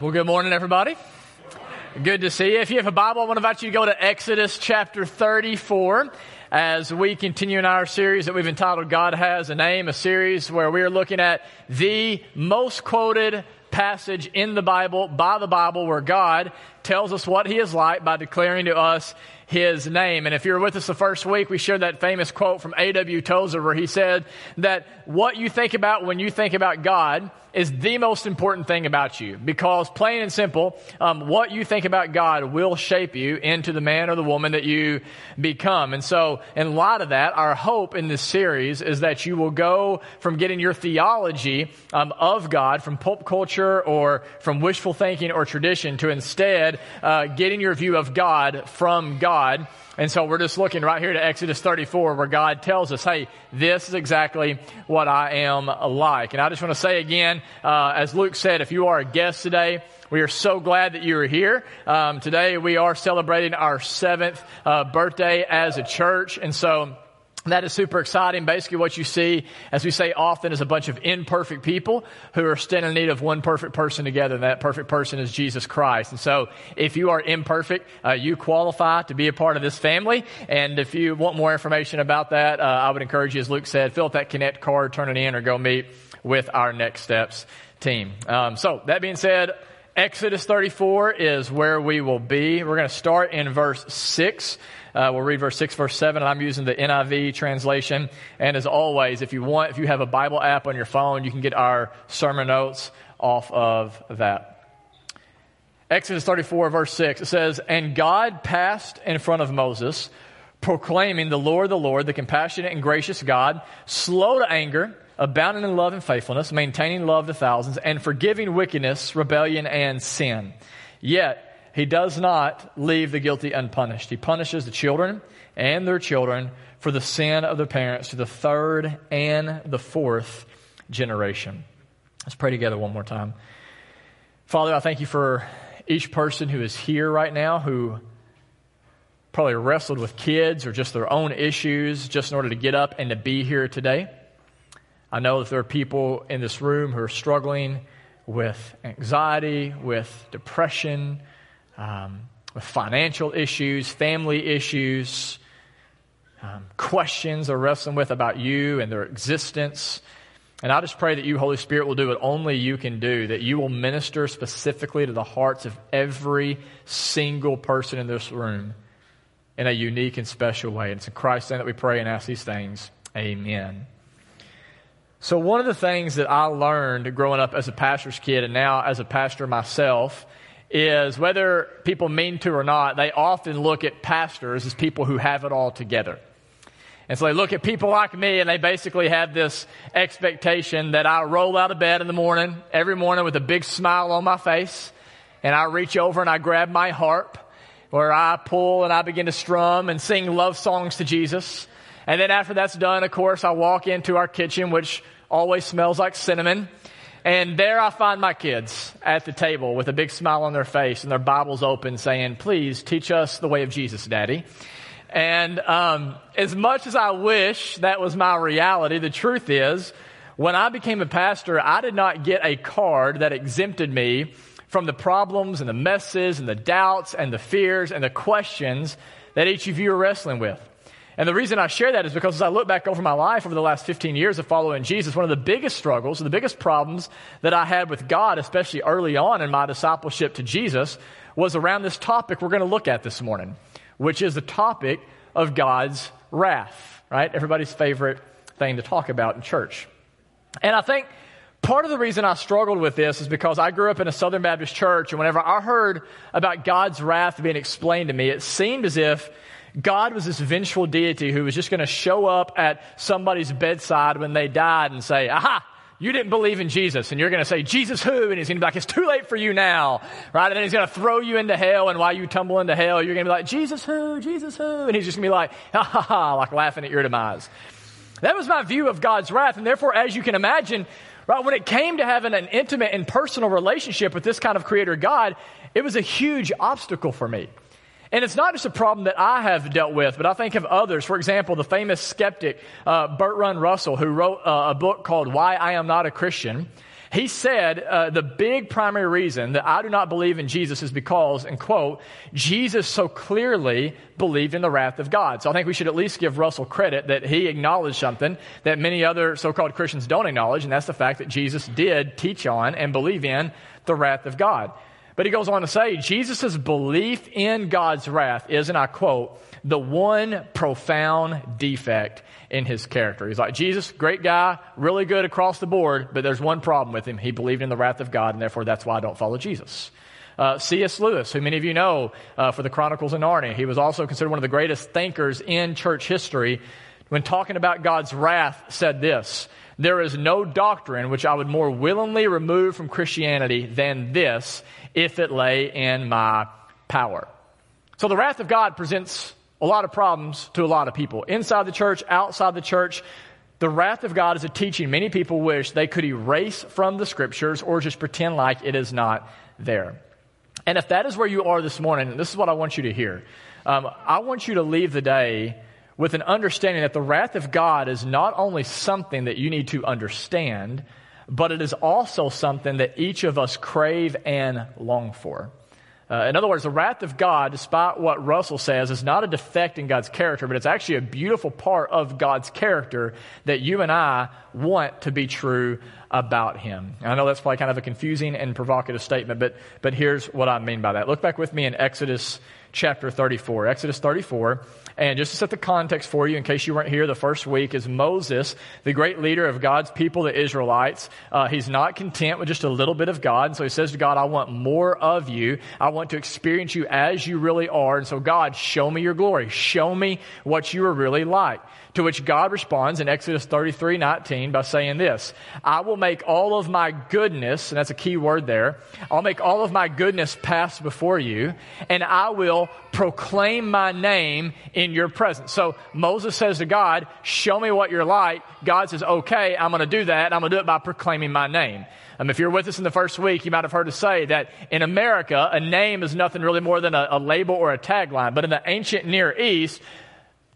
Well, good morning, everybody. Good to see you. If you have a Bible, I want to invite you to go to Exodus chapter 34 as we continue in our series that we've entitled God Has a Name, a series where we are looking at the most quoted passage in the Bible, by the Bible, where God tells us what He is like by declaring to us His name. And if you were with us the first week, we shared that famous quote from A.W. Tozer where he said that what you think about when you think about God is the most important thing about you because plain and simple, um, what you think about God will shape you into the man or the woman that you become. And so, in light of that, our hope in this series is that you will go from getting your theology um, of God from pulp culture or from wishful thinking or tradition to instead uh, getting your view of God from God. And so we're just looking right here to Exodus 34 where God tells us, hey, this is exactly what I am like. And I just want to say again, uh, as Luke said, if you are a guest today, we are so glad that you are here. Um, today we are celebrating our seventh uh, birthday as a church. And so that is super exciting. Basically, what you see, as we say often, is a bunch of imperfect people who are standing in need of one perfect person together. And that perfect person is Jesus Christ. And so, if you are imperfect, uh, you qualify to be a part of this family. And if you want more information about that, uh, I would encourage you, as Luke said, fill out that Connect card, turn it in, or go meet with our Next Steps team. Um, so, that being said, Exodus 34 is where we will be. We're going to start in verse 6. Uh, we'll read verse 6, verse 7, and I'm using the NIV translation. And as always, if you want, if you have a Bible app on your phone, you can get our sermon notes off of that. Exodus 34, verse 6, it says, And God passed in front of Moses, proclaiming, The Lord, the Lord, the compassionate and gracious God, slow to anger, abounding in love and faithfulness, maintaining love to thousands, and forgiving wickedness, rebellion, and sin. Yet, he does not leave the guilty unpunished. He punishes the children and their children for the sin of their parents to the third and the fourth generation. Let's pray together one more time. Father, I thank you for each person who is here right now who probably wrestled with kids or just their own issues just in order to get up and to be here today. I know that there are people in this room who are struggling with anxiety, with depression, um, with financial issues, family issues, um, questions they're wrestling with about you and their existence. And I just pray that you, Holy Spirit, will do what only you can do, that you will minister specifically to the hearts of every single person in this room in a unique and special way. And it's in Christ's name that we pray and ask these things. Amen. So, one of the things that I learned growing up as a pastor's kid and now as a pastor myself is whether people mean to or not, they often look at pastors as people who have it all together. And so they look at people like me and they basically have this expectation that I roll out of bed in the morning, every morning with a big smile on my face, and I reach over and I grab my harp, where I pull and I begin to strum and sing love songs to Jesus. And then after that's done, of course, I walk into our kitchen, which always smells like cinnamon. And there I find my kids at the table with a big smile on their face and their Bibles open saying, please teach us the way of Jesus, Daddy. And um, as much as I wish that was my reality, the truth is, when I became a pastor, I did not get a card that exempted me from the problems and the messes and the doubts and the fears and the questions that each of you are wrestling with. And the reason I share that is because as I look back over my life over the last 15 years of following Jesus, one of the biggest struggles, the biggest problems that I had with God, especially early on in my discipleship to Jesus, was around this topic we're going to look at this morning, which is the topic of God's wrath, right? Everybody's favorite thing to talk about in church. And I think part of the reason I struggled with this is because I grew up in a Southern Baptist church, and whenever I heard about God's wrath being explained to me, it seemed as if God was this vengeful deity who was just going to show up at somebody's bedside when they died and say, aha, you didn't believe in Jesus. And you're going to say, Jesus who? And he's going to be like, it's too late for you now. Right? And then he's going to throw you into hell. And while you tumble into hell, you're going to be like, Jesus who? Jesus who? And he's just going to be like, ha ha ha, like laughing at your demise. That was my view of God's wrath. And therefore, as you can imagine, right, when it came to having an intimate and personal relationship with this kind of creator God, it was a huge obstacle for me. And it's not just a problem that I have dealt with, but I think of others. For example, the famous skeptic uh, Bertrand Russell, who wrote uh, a book called Why I Am Not a Christian. He said uh, the big primary reason that I do not believe in Jesus is because, and quote, Jesus so clearly believed in the wrath of God. So I think we should at least give Russell credit that he acknowledged something that many other so-called Christians don't acknowledge, and that's the fact that Jesus did teach on and believe in the wrath of God. But he goes on to say, Jesus' belief in God's wrath is, and I quote, the one profound defect in his character. He's like, Jesus, great guy, really good across the board, but there's one problem with him. He believed in the wrath of God, and therefore that's why I don't follow Jesus. Uh, C.S. Lewis, who many of you know uh, for the Chronicles of Narnia, he was also considered one of the greatest thinkers in church history. When talking about God's wrath, said this There is no doctrine which I would more willingly remove from Christianity than this, if it lay in my power. So the wrath of God presents a lot of problems to a lot of people. Inside the church, outside the church, the wrath of God is a teaching many people wish they could erase from the scriptures or just pretend like it is not there. And if that is where you are this morning, this is what I want you to hear. Um, I want you to leave the day with an understanding that the wrath of God is not only something that you need to understand, but it is also something that each of us crave and long for. Uh, in other words, the wrath of God, despite what Russell says, is not a defect in God's character, but it's actually a beautiful part of God's character that you and I want to be true about Him. I know that's probably kind of a confusing and provocative statement, but, but here's what I mean by that. Look back with me in Exodus chapter 34. Exodus 34. And just to set the context for you, in case you weren't here the first week, is Moses, the great leader of God's people, the Israelites. Uh, he's not content with just a little bit of God. And so he says to God, I want more of you. I want to experience you as you really are. And so God, show me your glory. Show me what you are really like. To which God responds in Exodus 33, 19 by saying this, I will make all of my goodness, and that's a key word there, I'll make all of my goodness pass before you, and I will proclaim my name in your presence. So Moses says to God, show me what you're like. God says, okay, I'm going to do that. I'm going to do it by proclaiming my name. Um, if you're with us in the first week, you might have heard us say that in America, a name is nothing really more than a, a label or a tagline. But in the ancient Near East,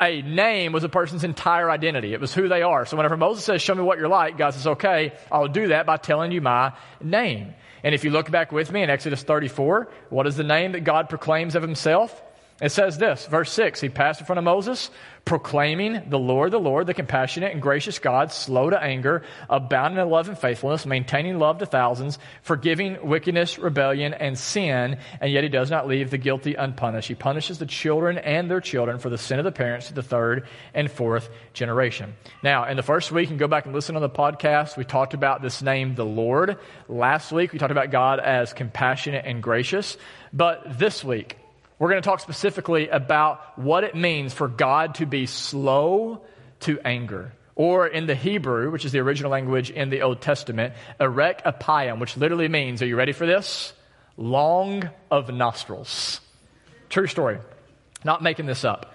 a name was a person's entire identity. It was who they are. So whenever Moses says, show me what you're like, God says, okay, I'll do that by telling you my name. And if you look back with me in Exodus 34, what is the name that God proclaims of himself? It says this, verse 6 He passed in front of Moses, proclaiming the Lord, the Lord, the compassionate and gracious God, slow to anger, abounding in love and faithfulness, maintaining love to thousands, forgiving wickedness, rebellion, and sin, and yet He does not leave the guilty unpunished. He punishes the children and their children for the sin of the parents to the third and fourth generation. Now, in the first week, and go back and listen on the podcast, we talked about this name, the Lord. Last week, we talked about God as compassionate and gracious. But this week, we're going to talk specifically about what it means for God to be slow to anger. Or in the Hebrew, which is the original language in the Old Testament, erek apayim, which literally means, are you ready for this? Long of nostrils. True story. Not making this up.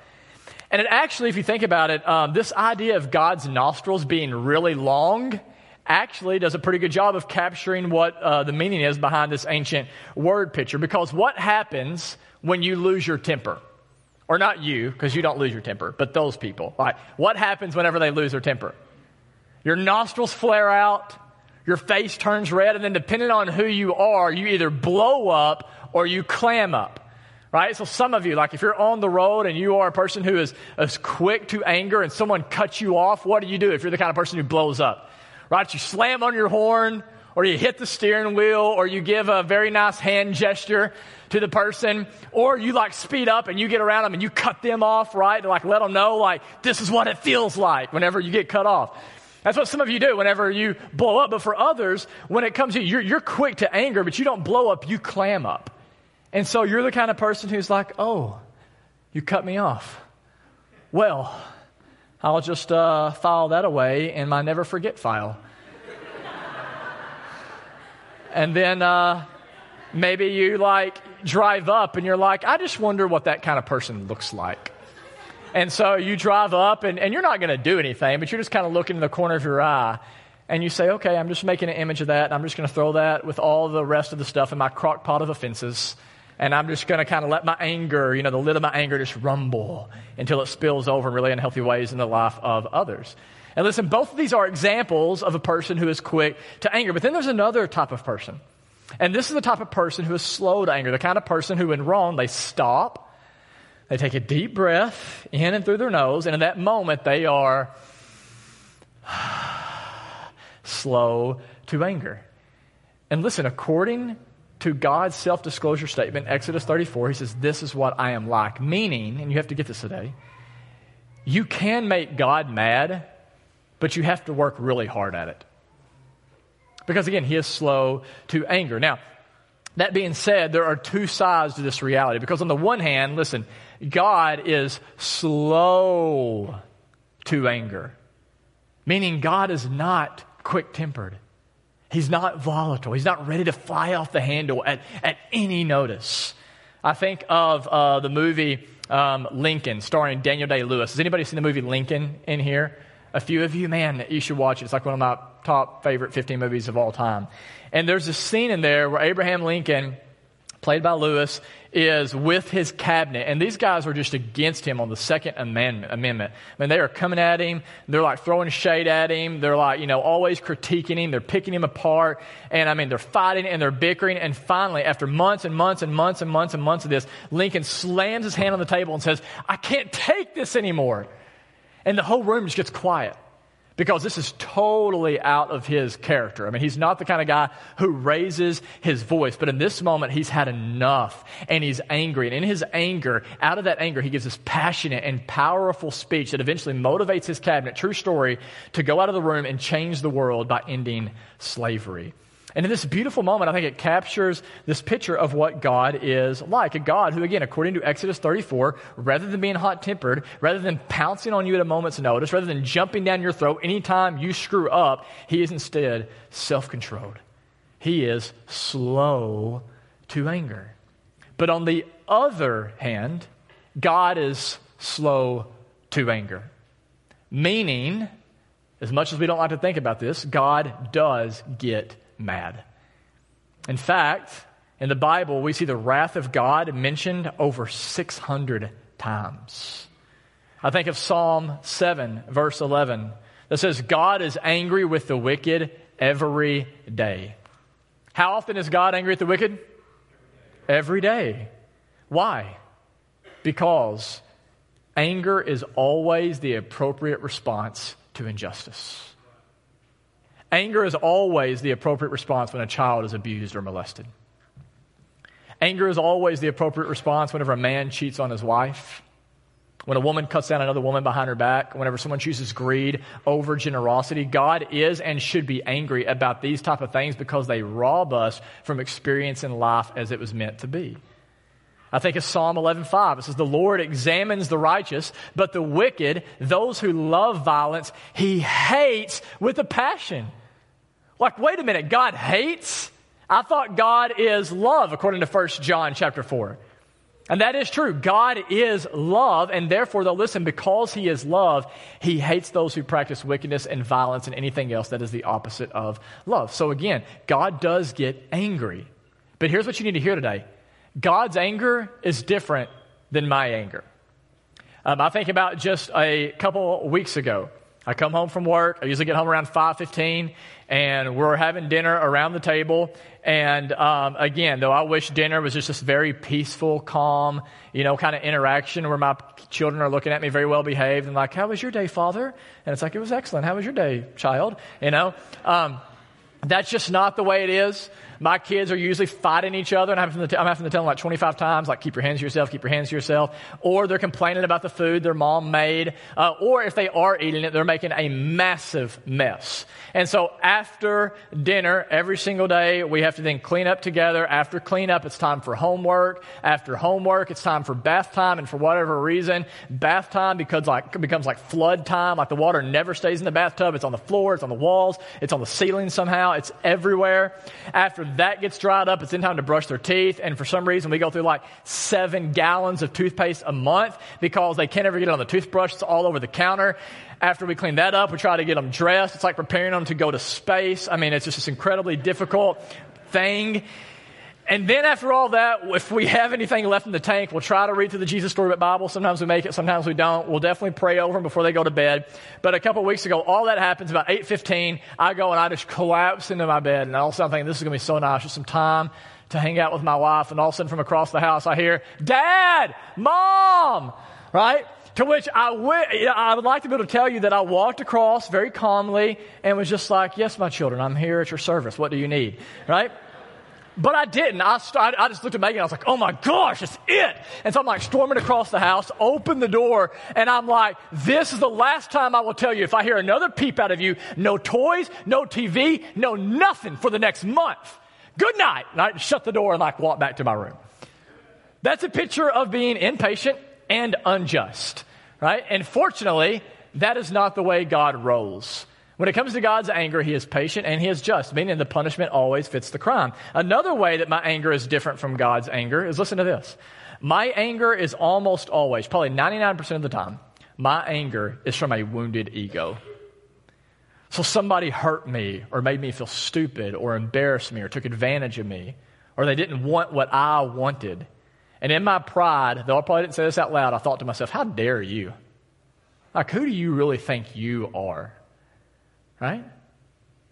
And it actually, if you think about it, um, this idea of God's nostrils being really long actually does a pretty good job of capturing what uh, the meaning is behind this ancient word picture. Because what happens when you lose your temper. Or not you, because you don't lose your temper, but those people. Like, what happens whenever they lose their temper? Your nostrils flare out, your face turns red, and then depending on who you are, you either blow up or you clam up. Right? So some of you, like if you're on the road and you are a person who is, is quick to anger and someone cuts you off, what do you do if you're the kind of person who blows up? Right? You slam on your horn, or you hit the steering wheel, or you give a very nice hand gesture to the person, or you like speed up and you get around them and you cut them off, right? To like let them know, like, this is what it feels like whenever you get cut off. That's what some of you do whenever you blow up. But for others, when it comes to you, you're, you're quick to anger, but you don't blow up, you clam up. And so you're the kind of person who's like, oh, you cut me off. well, I'll just uh, file that away in my never forget file. And then uh, maybe you like drive up and you're like, I just wonder what that kind of person looks like. And so you drive up and, and you're not going to do anything, but you're just kind of looking in the corner of your eye and you say, okay, I'm just making an image of that. I'm just going to throw that with all the rest of the stuff in my crock pot of offenses. And I'm just going to kind of let my anger, you know, the lid of my anger just rumble until it spills over in really unhealthy ways in the life of others. And listen, both of these are examples of a person who is quick to anger. But then there's another type of person. And this is the type of person who is slow to anger, the kind of person who, when wrong, they stop, they take a deep breath in and through their nose, and in that moment, they are slow to anger. And listen, according to God's self disclosure statement, Exodus 34, he says, This is what I am like. Meaning, and you have to get this today, you can make God mad, but you have to work really hard at it. Because again, he is slow to anger. Now, that being said, there are two sides to this reality. Because on the one hand, listen, God is slow to anger, meaning God is not quick tempered. He's not volatile. He's not ready to fly off the handle at, at any notice. I think of uh, the movie um, Lincoln, starring Daniel Day Lewis. Has anybody seen the movie Lincoln in here? A few of you, man, you should watch it. It's like one of my top favorite 15 movies of all time. And there's a scene in there where Abraham Lincoln, played by Lewis, is with his cabinet, and these guys are just against him on the Second Amendment. Amendment. I mean, they are coming at him. They're like throwing shade at him. They're like, you know, always critiquing him. They're picking him apart. And I mean, they're fighting and they're bickering. And finally, after months and months and months and months and months of this, Lincoln slams his hand on the table and says, I can't take this anymore. And the whole room just gets quiet because this is totally out of his character. I mean, he's not the kind of guy who raises his voice, but in this moment, he's had enough and he's angry. And in his anger, out of that anger, he gives this passionate and powerful speech that eventually motivates his cabinet, true story, to go out of the room and change the world by ending slavery. And in this beautiful moment, I think it captures this picture of what God is like. A God who, again, according to Exodus 34, rather than being hot tempered, rather than pouncing on you at a moment's notice, rather than jumping down your throat anytime you screw up, he is instead self controlled. He is slow to anger. But on the other hand, God is slow to anger. Meaning, as much as we don't like to think about this, God does get mad. In fact, in the Bible, we see the wrath of God mentioned over 600 times. I think of Psalm 7, verse 11, that says, God is angry with the wicked every day. How often is God angry at the wicked? Every day. Why? Because anger is always the appropriate response to injustice. Anger is always the appropriate response when a child is abused or molested. Anger is always the appropriate response whenever a man cheats on his wife, when a woman cuts down another woman behind her back, whenever someone chooses greed over generosity. God is and should be angry about these type of things because they rob us from experiencing life as it was meant to be. I think of Psalm 11:5. It says, "The Lord examines the righteous, but the wicked, those who love violence, he hates with a passion." Like, wait a minute, God hates? I thought God is love, according to 1 John chapter 4. And that is true. God is love, and therefore, though, listen, because He is love, He hates those who practice wickedness and violence and anything else that is the opposite of love. So again, God does get angry. But here's what you need to hear today God's anger is different than my anger. Um, I think about just a couple weeks ago. I come home from work. I usually get home around 5:15, and we're having dinner around the table. And um, again, though I wish dinner was just this very peaceful, calm, you know, kind of interaction where my children are looking at me very well behaved and like, "How was your day, Father?" And it's like, "It was excellent. How was your day, child?" You know. Um, that's just not the way it is. My kids are usually fighting each other, and I'm having, to, I'm having to tell them like 25 times, like, keep your hands to yourself, keep your hands to yourself. Or they're complaining about the food their mom made. Uh, or if they are eating it, they're making a massive mess. And so after dinner, every single day, we have to then clean up together. After cleanup, it's time for homework. After homework, it's time for bath time. And for whatever reason, bath time becomes like, becomes like flood time. Like the water never stays in the bathtub. It's on the floor. It's on the walls. It's on the ceiling somehow. It's everywhere. After that gets dried up, it's in time to brush their teeth. And for some reason, we go through like seven gallons of toothpaste a month because they can't ever get it on the toothbrush. It's all over the counter. After we clean that up, we try to get them dressed. It's like preparing them to go to space. I mean, it's just this incredibly difficult thing. And then after all that, if we have anything left in the tank, we'll try to read through the Jesus Storybook Bible. Sometimes we make it, sometimes we don't. We'll definitely pray over them before they go to bed. But a couple weeks ago, all that happens about 8.15. I go and I just collapse into my bed. And all of a sudden I'm thinking, this is going to be so nice. Just some time to hang out with my wife. And all of a sudden from across the house, I hear, Dad! Mom! Right? To which I would, I would like to be able to tell you that I walked across very calmly and was just like, yes, my children, I'm here at your service. What do you need? Right? But I didn't. I, started, I just looked at Megan. I was like, oh my gosh, it's it. And so I'm like storming across the house, open the door, and I'm like, this is the last time I will tell you if I hear another peep out of you, no toys, no TV, no nothing for the next month. Good night. And I shut the door and like walk back to my room. That's a picture of being impatient and unjust, right? And fortunately, that is not the way God rolls. When it comes to God's anger, He is patient and He is just, meaning the punishment always fits the crime. Another way that my anger is different from God's anger is listen to this. My anger is almost always, probably 99% of the time, my anger is from a wounded ego. So somebody hurt me or made me feel stupid or embarrassed me or took advantage of me or they didn't want what I wanted. And in my pride, though I probably didn't say this out loud, I thought to myself, how dare you? Like, who do you really think you are? Right?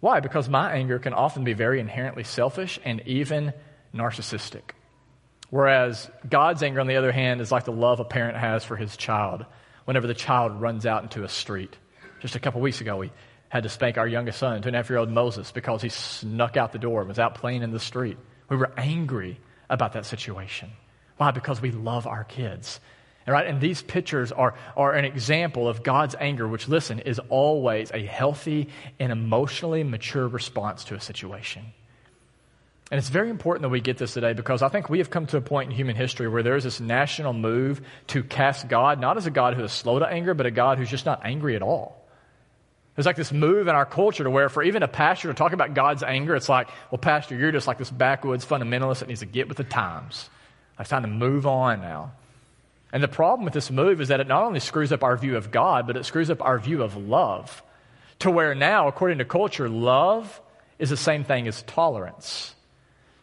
Why? Because my anger can often be very inherently selfish and even narcissistic. Whereas God's anger, on the other hand, is like the love a parent has for his child whenever the child runs out into a street. Just a couple weeks ago, we had to spank our youngest son, two and a half year old Moses, because he snuck out the door and was out playing in the street. We were angry about that situation. Why? Because we love our kids. Right? And these pictures are, are an example of God's anger, which, listen, is always a healthy and emotionally mature response to a situation. And it's very important that we get this today because I think we have come to a point in human history where there is this national move to cast God not as a God who is slow to anger, but a God who's just not angry at all. There's like this move in our culture to where for even a pastor to talk about God's anger, it's like, well, pastor, you're just like this backwoods fundamentalist that needs to get with the times. It's time to move on now. And the problem with this move is that it not only screws up our view of God, but it screws up our view of love. To where now, according to culture, love is the same thing as tolerance.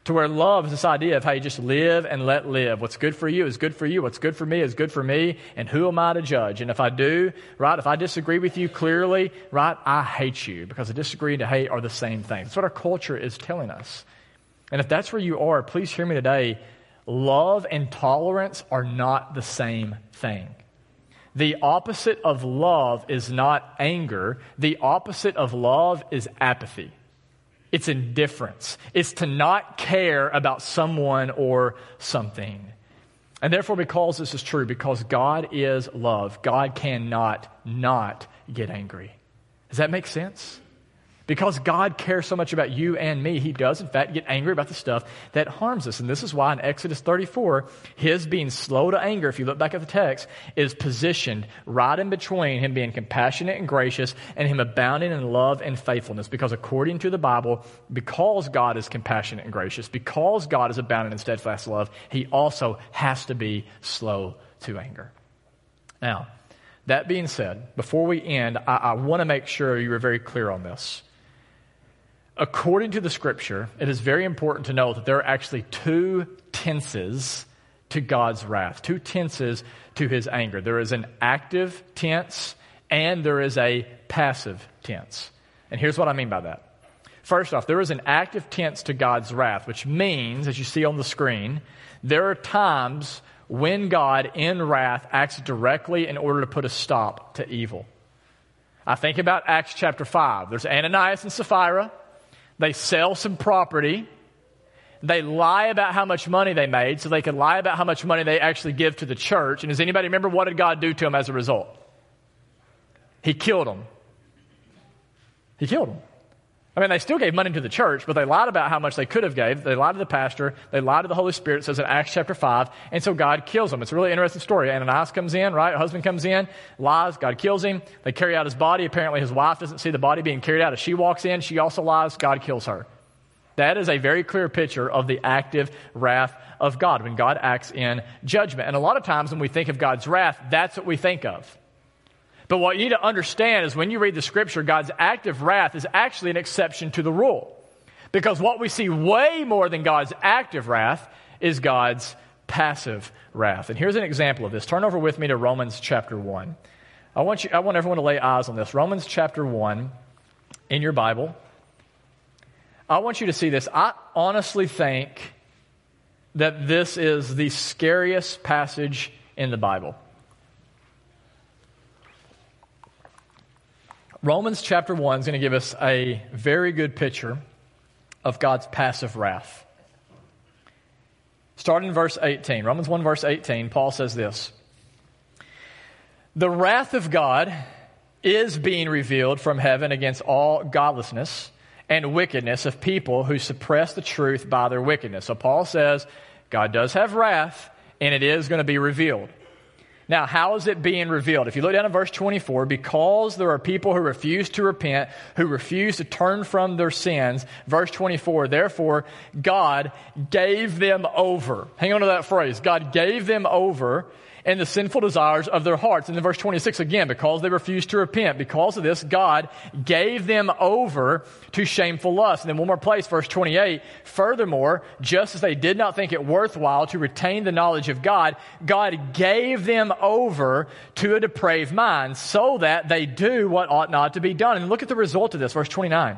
To where love is this idea of how you just live and let live. What's good for you is good for you. What's good for me is good for me. And who am I to judge? And if I do, right, if I disagree with you clearly, right, I hate you because I disagree and to hate are the same thing. That's what our culture is telling us. And if that's where you are, please hear me today love and tolerance are not the same thing. The opposite of love is not anger. The opposite of love is apathy. It's indifference. It's to not care about someone or something. And therefore, because this is true, because God is love, God cannot not get angry. Does that make sense? Because God cares so much about you and me, He does, in fact, get angry about the stuff that harms us. And this is why in Exodus 34, His being slow to anger, if you look back at the text, is positioned right in between Him being compassionate and gracious and Him abounding in love and faithfulness. Because according to the Bible, because God is compassionate and gracious, because God is abounding in steadfast love, He also has to be slow to anger. Now, that being said, before we end, I, I want to make sure you are very clear on this according to the scripture, it is very important to know that there are actually two tenses to God's wrath, two tenses to his anger. There is an active tense and there is a passive tense. And here's what I mean by that. First off, there is an active tense to God's wrath, which means, as you see on the screen, there are times when God, in wrath, acts directly in order to put a stop to evil. I think about Acts chapter 5. There's Ananias and Sapphira. They sell some property, they lie about how much money they made so they could lie about how much money they actually give to the church. And does anybody remember what did God do to them as a result? He killed them. He killed them. I mean, they still gave money to the church, but they lied about how much they could have gave. They lied to the pastor. They lied to the Holy Spirit, says in Acts chapter 5. And so God kills them. It's a really interesting story. Ananias comes in, right? A husband comes in, lies. God kills him. They carry out his body. Apparently his wife doesn't see the body being carried out. As she walks in, she also lies. God kills her. That is a very clear picture of the active wrath of God when God acts in judgment. And a lot of times when we think of God's wrath, that's what we think of. But what you need to understand is when you read the scripture, God's active wrath is actually an exception to the rule. Because what we see way more than God's active wrath is God's passive wrath. And here's an example of this. Turn over with me to Romans chapter 1. I want, you, I want everyone to lay eyes on this. Romans chapter 1 in your Bible. I want you to see this. I honestly think that this is the scariest passage in the Bible. Romans chapter 1 is going to give us a very good picture of God's passive wrath. Starting in verse 18, Romans 1, verse 18, Paul says this The wrath of God is being revealed from heaven against all godlessness and wickedness of people who suppress the truth by their wickedness. So Paul says God does have wrath, and it is going to be revealed. Now, how is it being revealed? If you look down at verse 24, because there are people who refuse to repent, who refuse to turn from their sins, verse 24, therefore, God gave them over. Hang on to that phrase. God gave them over and the sinful desires of their hearts. And then verse 26 again, because they refused to repent, because of this, God gave them over to shameful lust. And then one more place, verse 28, furthermore, just as they did not think it worthwhile to retain the knowledge of God, God gave them over to a depraved mind so that they do what ought not to be done. And look at the result of this, verse 29.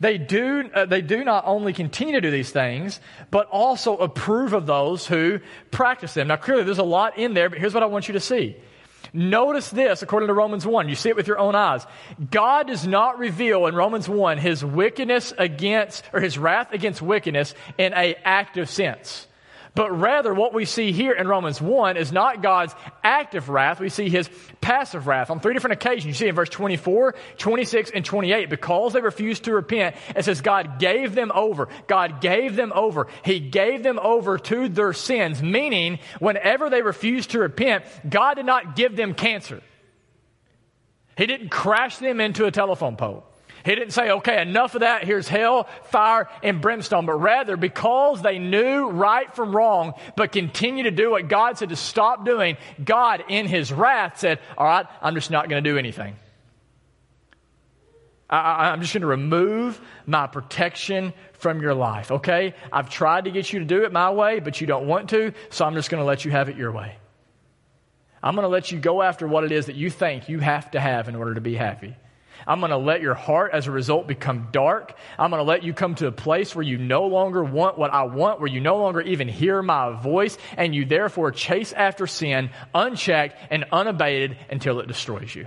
they do, uh, they do not only continue to do these things, but also approve of those who practice them. Now, clearly, there's a lot in there, but here's what I want you to see. Notice this according to Romans 1. You see it with your own eyes. God does not reveal in Romans 1 his wickedness against, or his wrath against wickedness in a active sense. But rather, what we see here in Romans 1 is not God's active wrath. We see his passive wrath on three different occasions. You see in verse 24, 26, and 28, because they refused to repent, it says God gave them over. God gave them over. He gave them over to their sins, meaning whenever they refused to repent, God did not give them cancer. He didn't crash them into a telephone pole. He didn't say, okay, enough of that. Here's hell, fire, and brimstone. But rather, because they knew right from wrong, but continue to do what God said to stop doing, God, in his wrath, said, all right, I'm just not going to do anything. I, am just going to remove my protection from your life, okay? I've tried to get you to do it my way, but you don't want to, so I'm just going to let you have it your way. I'm going to let you go after what it is that you think you have to have in order to be happy. I'm going to let your heart, as a result, become dark. I'm going to let you come to a place where you no longer want what I want, where you no longer even hear my voice, and you therefore chase after sin unchecked and unabated until it destroys you.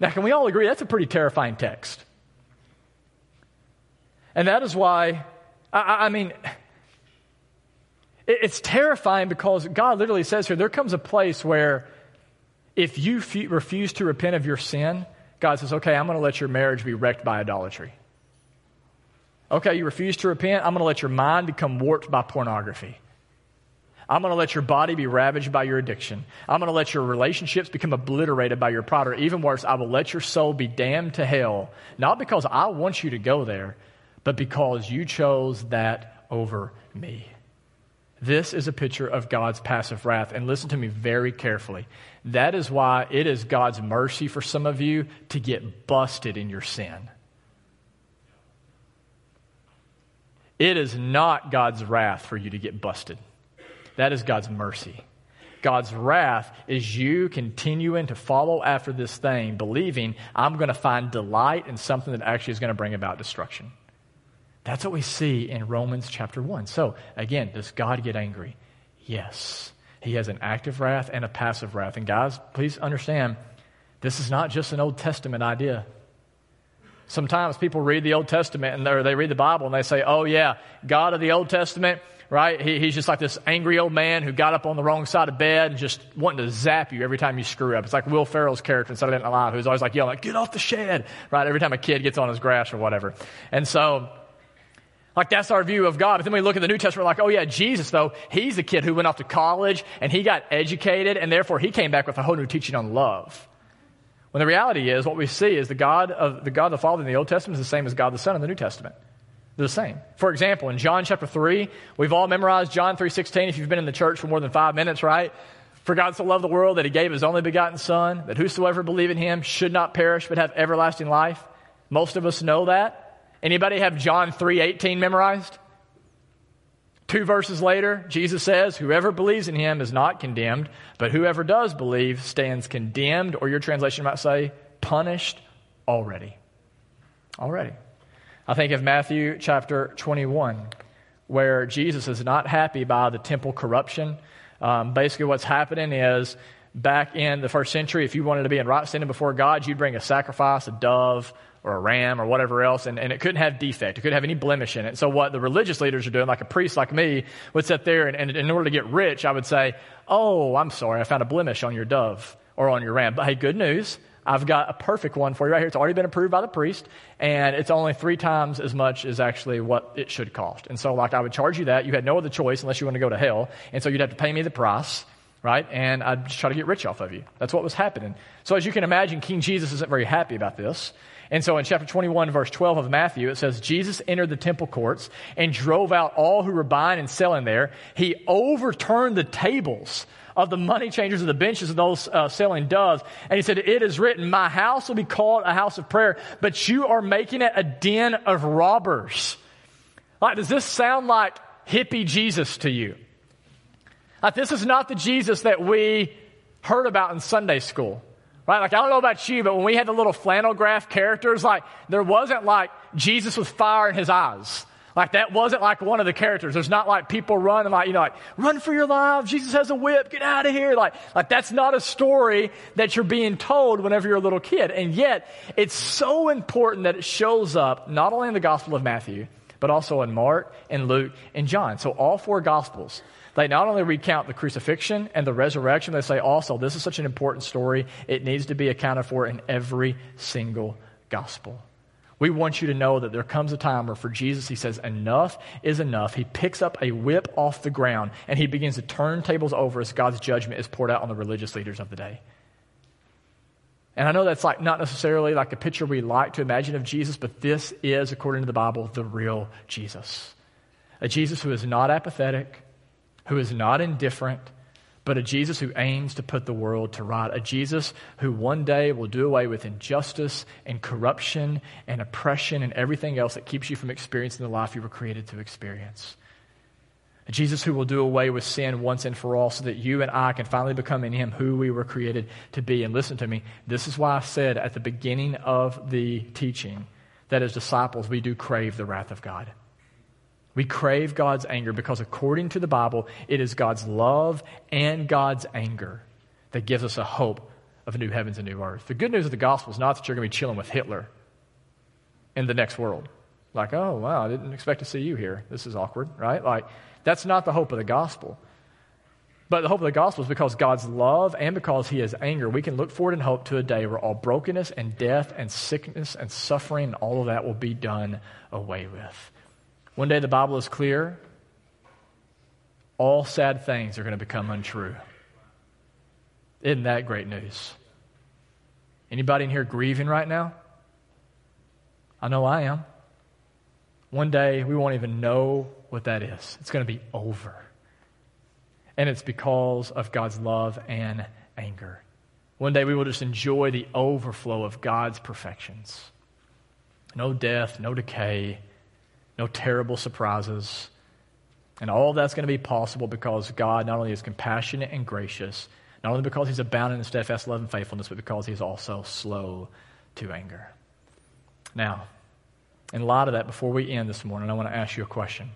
Now, can we all agree that's a pretty terrifying text? And that is why, I, I mean, it's terrifying because God literally says here there comes a place where if you f- refuse to repent of your sin, God says, okay, I'm going to let your marriage be wrecked by idolatry. Okay, you refuse to repent, I'm going to let your mind become warped by pornography. I'm going to let your body be ravaged by your addiction. I'm going to let your relationships become obliterated by your pride. Or even worse, I will let your soul be damned to hell, not because I want you to go there, but because you chose that over me. This is a picture of God's passive wrath. And listen to me very carefully. That is why it is God's mercy for some of you to get busted in your sin. It is not God's wrath for you to get busted. That is God's mercy. God's wrath is you continuing to follow after this thing, believing I'm going to find delight in something that actually is going to bring about destruction. That's what we see in Romans chapter 1. So, again, does God get angry? Yes. He has an active wrath and a passive wrath. And, guys, please understand this is not just an Old Testament idea. Sometimes people read the Old Testament and they read the Bible and they say, oh, yeah, God of the Old Testament, right? He, he's just like this angry old man who got up on the wrong side of bed and just wanting to zap you every time you screw up. It's like Will Ferrell's character in Saturday Night Live, who's always like yelling, like, get off the shed, right? Every time a kid gets on his grass or whatever. And so, like that's our view of God. But then we look at the New Testament, like, oh yeah, Jesus though, he's the kid who went off to college and he got educated and therefore he came back with a whole new teaching on love. When the reality is, what we see is the God of the God the Father in the Old Testament is the same as God the Son in the New Testament. They're the same. For example, in John chapter 3, we've all memorized John 3.16 if you've been in the church for more than five minutes, right? For God so loved the world that he gave his only begotten Son, that whosoever believe in him should not perish but have everlasting life. Most of us know that. Anybody have John 3.18 memorized? Two verses later, Jesus says, Whoever believes in him is not condemned, but whoever does believe stands condemned, or your translation might say, punished already. Already. I think of Matthew chapter 21, where Jesus is not happy by the temple corruption. Um, basically, what's happening is back in the first century, if you wanted to be in right standing before God, you'd bring a sacrifice, a dove, or a ram or whatever else, and, and it couldn't have defect. It couldn't have any blemish in it. So what the religious leaders are doing, like a priest like me, would sit there and, and in order to get rich, I would say, Oh, I'm sorry, I found a blemish on your dove or on your ram. But hey, good news. I've got a perfect one for you right here. It's already been approved by the priest, and it's only three times as much as actually what it should cost. And so, like, I would charge you that. You had no other choice unless you want to go to hell. And so you'd have to pay me the price, right? And I'd just try to get rich off of you. That's what was happening. So, as you can imagine, King Jesus isn't very happy about this. And so in chapter 21, verse 12 of Matthew, it says, Jesus entered the temple courts and drove out all who were buying and selling there. He overturned the tables of the money changers and the benches of those uh, selling doves. And he said, It is written, My house will be called a house of prayer, but you are making it a den of robbers. Like, does this sound like hippie Jesus to you? Like, this is not the Jesus that we heard about in Sunday school. Right? Like, I don't know about you, but when we had the little flannel graph characters, like, there wasn't like Jesus with fire in his eyes. Like, that wasn't like one of the characters. There's not like people running, like, you know, like, run for your lives. Jesus has a whip. Get out of here. Like, like, that's not a story that you're being told whenever you're a little kid. And yet, it's so important that it shows up not only in the Gospel of Matthew, but also in Mark and Luke and John. So all four Gospels they not only recount the crucifixion and the resurrection, they say also this is such an important story, it needs to be accounted for in every single gospel. We want you to know that there comes a time where for Jesus, he says, enough is enough. He picks up a whip off the ground and he begins to turn tables over as God's judgment is poured out on the religious leaders of the day. And I know that's like not necessarily like a picture we like to imagine of Jesus, but this is, according to the Bible, the real Jesus. A Jesus who is not apathetic, who is not indifferent, but a Jesus who aims to put the world to right. A Jesus who one day will do away with injustice and corruption and oppression and everything else that keeps you from experiencing the life you were created to experience. A Jesus who will do away with sin once and for all so that you and I can finally become in Him who we were created to be. And listen to me, this is why I said at the beginning of the teaching that as disciples we do crave the wrath of God. We crave God's anger because, according to the Bible, it is God's love and God's anger that gives us a hope of a new heavens and new earth. The good news of the gospel is not that you're going to be chilling with Hitler in the next world. Like, oh, wow, I didn't expect to see you here. This is awkward, right? Like, that's not the hope of the gospel. But the hope of the gospel is because God's love and because He has anger, we can look forward in hope to a day where all brokenness and death and sickness and suffering and all of that will be done away with. One day the Bible is clear. All sad things are going to become untrue. Isn't that great news? Anybody in here grieving right now? I know I am. One day we won't even know what that is. It's going to be over. And it's because of God's love and anger. One day we will just enjoy the overflow of God's perfections. No death, no decay, no terrible surprises, And all that's going to be possible because God not only is compassionate and gracious, not only because he's abounding in steadfast love and faithfulness, but because he's also slow to anger. Now, in light of that, before we end this morning, I want to ask you a question.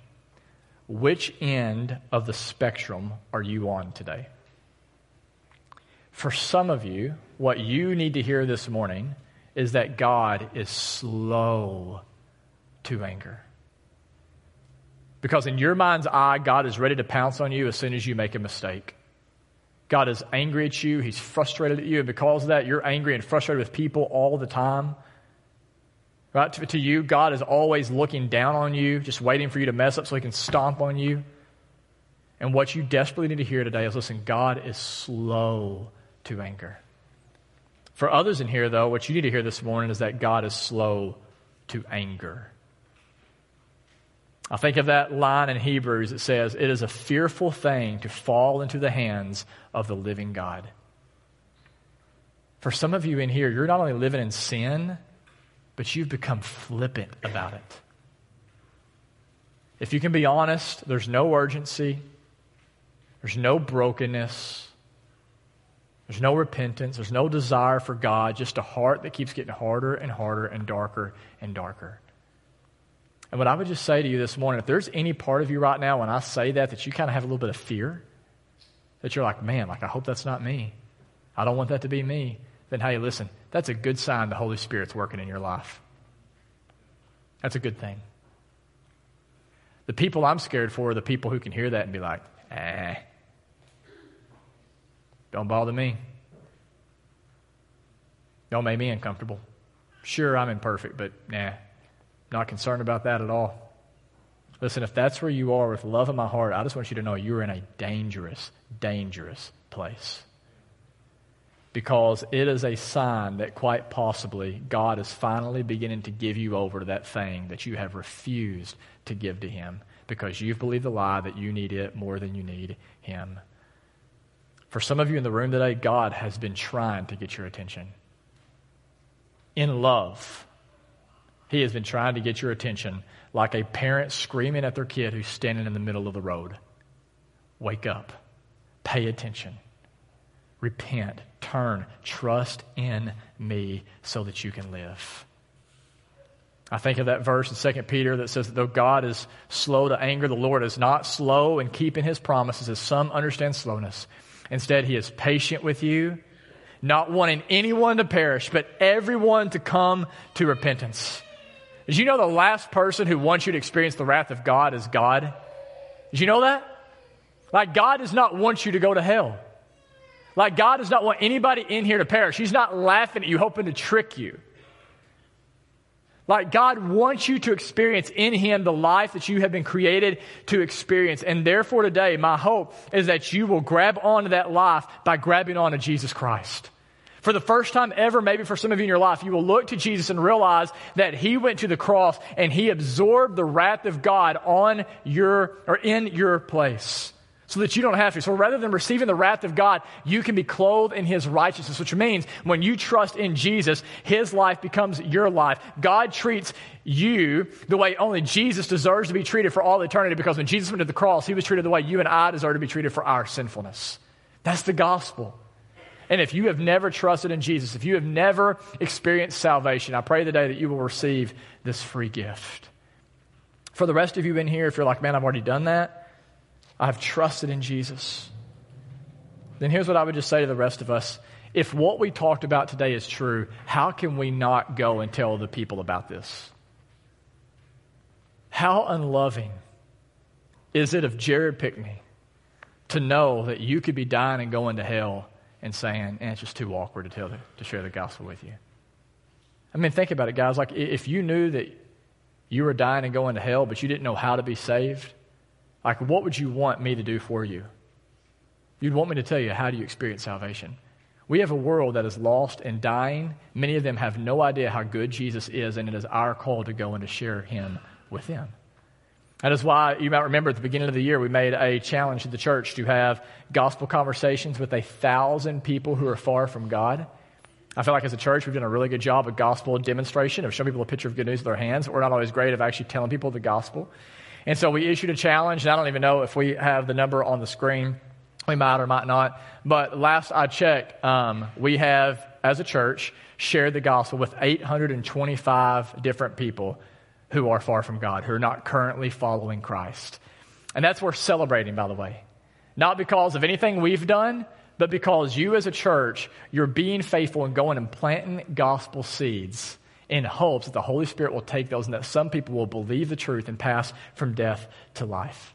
Which end of the spectrum are you on today? For some of you, what you need to hear this morning is that God is slow to anger. Because in your mind's eye, God is ready to pounce on you as soon as you make a mistake. God is angry at you. He's frustrated at you. And because of that, you're angry and frustrated with people all the time. Right? To, to, you, God is always looking down on you, just waiting for you to mess up so he can stomp on you. And what you desperately need to hear today is listen, God is slow to anger. For others in here, though, what you need to hear this morning is that God is slow to anger. I think of that line in Hebrews that says, It is a fearful thing to fall into the hands of the living God. For some of you in here, you're not only living in sin, but you've become flippant about it. If you can be honest, there's no urgency, there's no brokenness, there's no repentance, there's no desire for God, just a heart that keeps getting harder and harder and darker and darker. And what I would just say to you this morning, if there's any part of you right now when I say that, that you kind of have a little bit of fear, that you're like, man, like, I hope that's not me. I don't want that to be me. Then, hey, listen, that's a good sign the Holy Spirit's working in your life. That's a good thing. The people I'm scared for are the people who can hear that and be like, eh, don't bother me. Don't make me uncomfortable. Sure, I'm imperfect, but nah, not concerned about that at all. Listen, if that's where you are with love in my heart, I just want you to know you're in a dangerous, dangerous place. Because it is a sign that quite possibly God is finally beginning to give you over to that thing that you have refused to give to Him because you've believed the lie that you need it more than you need Him. For some of you in the room today, God has been trying to get your attention. In love, he has been trying to get your attention like a parent screaming at their kid who's standing in the middle of the road. Wake up. Pay attention. Repent. Turn. Trust in me so that you can live. I think of that verse in 2 Peter that says that though God is slow to anger, the Lord is not slow in keeping his promises, as some understand slowness. Instead, he is patient with you, not wanting anyone to perish, but everyone to come to repentance. Did you know the last person who wants you to experience the wrath of God is God? Did you know that? Like, God does not want you to go to hell. Like, God does not want anybody in here to perish. He's not laughing at you, hoping to trick you. Like, God wants you to experience in Him the life that you have been created to experience. And therefore, today, my hope is that you will grab onto that life by grabbing onto Jesus Christ. For the first time ever, maybe for some of you in your life, you will look to Jesus and realize that He went to the cross and He absorbed the wrath of God on your, or in your place. So that you don't have to. So rather than receiving the wrath of God, you can be clothed in His righteousness, which means when you trust in Jesus, His life becomes your life. God treats you the way only Jesus deserves to be treated for all eternity because when Jesus went to the cross, He was treated the way you and I deserve to be treated for our sinfulness. That's the gospel. And if you have never trusted in Jesus, if you have never experienced salvation, I pray today that you will receive this free gift. For the rest of you in here, if you're like, man, I've already done that, I've trusted in Jesus, then here's what I would just say to the rest of us. If what we talked about today is true, how can we not go and tell the people about this? How unloving is it of Jared Pickney to know that you could be dying and going to hell and saying, and it's just too awkward to tell the, to share the gospel with you. I mean, think about it, guys. Like, if you knew that you were dying and going to hell, but you didn't know how to be saved, like, what would you want me to do for you? You'd want me to tell you, how do you experience salvation? We have a world that is lost and dying. Many of them have no idea how good Jesus is, and it is our call to go and to share him with them. That is why you might remember at the beginning of the year, we made a challenge to the church to have gospel conversations with a thousand people who are far from God. I feel like as a church, we've done a really good job of gospel demonstration, of showing people a picture of good news with our hands. We're not always great of actually telling people the gospel. And so we issued a challenge, and I don't even know if we have the number on the screen. We might or might not. But last I checked, um, we have, as a church, shared the gospel with 825 different people who are far from God, who are not currently following Christ. And that's worth celebrating, by the way. Not because of anything we've done, but because you as a church, you're being faithful and going and planting gospel seeds in hopes that the Holy Spirit will take those and that some people will believe the truth and pass from death to life.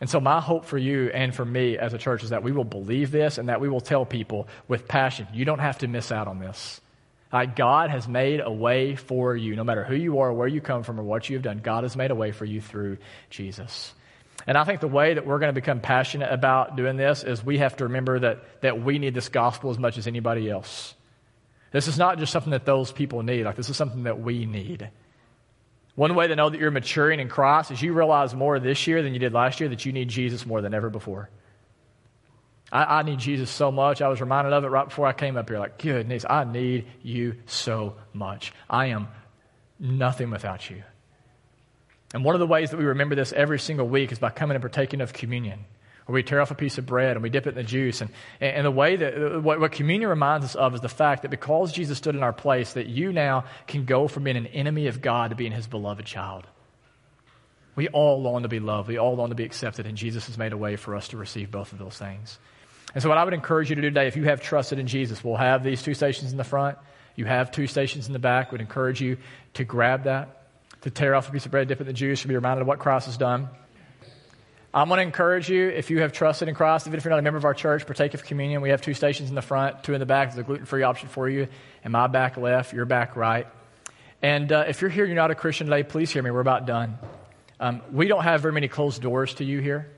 And so, my hope for you and for me as a church is that we will believe this and that we will tell people with passion, you don't have to miss out on this. Like God has made a way for you, no matter who you are, where you come from, or what you have done. God has made a way for you through Jesus. And I think the way that we're going to become passionate about doing this is we have to remember that, that we need this gospel as much as anybody else. This is not just something that those people need, like, this is something that we need. One way to know that you're maturing in Christ is you realize more this year than you did last year that you need Jesus more than ever before. I, I, need Jesus so much. I was reminded of it right before I came up here. Like, goodness, I need you so much. I am nothing without you. And one of the ways that we remember this every single week is by coming and partaking of communion, where we tear off a piece of bread and we dip it in the juice. And, and the way that what, what communion reminds us of is the fact that because Jesus stood in our place, that you now can go from being an enemy of God to being his beloved child. We all long to be loved. We all long to be accepted, and Jesus has made a way for us to receive both of those things. And so, what I would encourage you to do today, if you have trusted in Jesus, we'll have these two stations in the front. You have two stations in the back. Would encourage you to grab that, to tear off a piece of bread, dip it in the juice, to be reminded of what Christ has done. I'm going to encourage you, if you have trusted in Christ, even if you're not a member of our church, partake of communion. We have two stations in the front, two in the back. There's a gluten free option for you. And my back left, your back right. And uh, if you're here, you're not a Christian today, please hear me. We're about done. Um, we don't have very many closed doors to you here.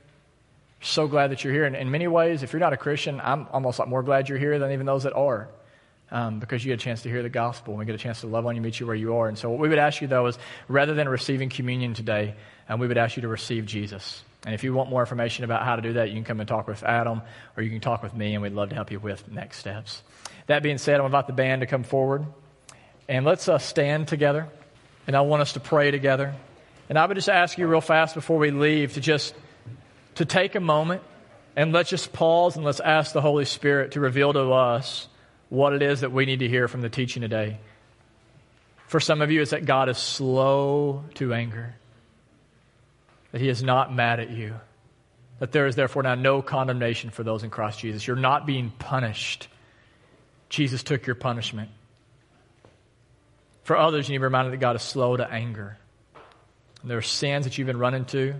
So glad that you're here. And in many ways, if you're not a Christian, I'm almost like more glad you're here than even those that are. Um, because you get a chance to hear the gospel and we get a chance to love on you, meet you where you are. And so, what we would ask you, though, is rather than receiving communion today, um, we would ask you to receive Jesus. And if you want more information about how to do that, you can come and talk with Adam or you can talk with me, and we'd love to help you with next steps. That being said, I'm about the band to come forward. And let's uh, stand together. And I want us to pray together. And I would just ask you real fast before we leave to just to take a moment and let's just pause and let's ask the Holy Spirit to reveal to us what it is that we need to hear from the teaching today. For some of you, it's that God is slow to anger, that He is not mad at you, that there is therefore now no condemnation for those in Christ Jesus. You're not being punished. Jesus took your punishment. For others, you need to be reminded that God is slow to anger. And there are sins that you've been running to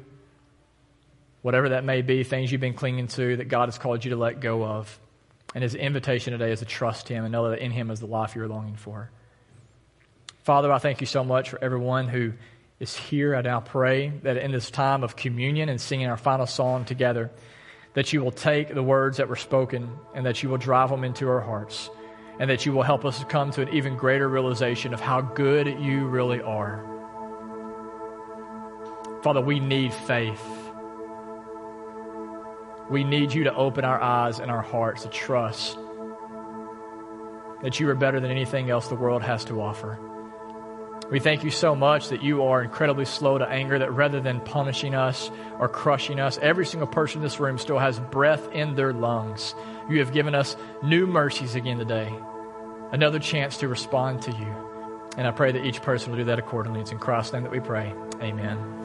whatever that may be, things you've been clinging to that God has called you to let go of. And his invitation today is to trust him and know that in him is the life you're longing for. Father, I thank you so much for everyone who is here. I now pray that in this time of communion and singing our final song together, that you will take the words that were spoken and that you will drive them into our hearts and that you will help us to come to an even greater realization of how good you really are. Father, we need faith. We need you to open our eyes and our hearts to trust that you are better than anything else the world has to offer. We thank you so much that you are incredibly slow to anger, that rather than punishing us or crushing us, every single person in this room still has breath in their lungs. You have given us new mercies again today, another chance to respond to you. And I pray that each person will do that accordingly. It's in Christ's name that we pray. Amen.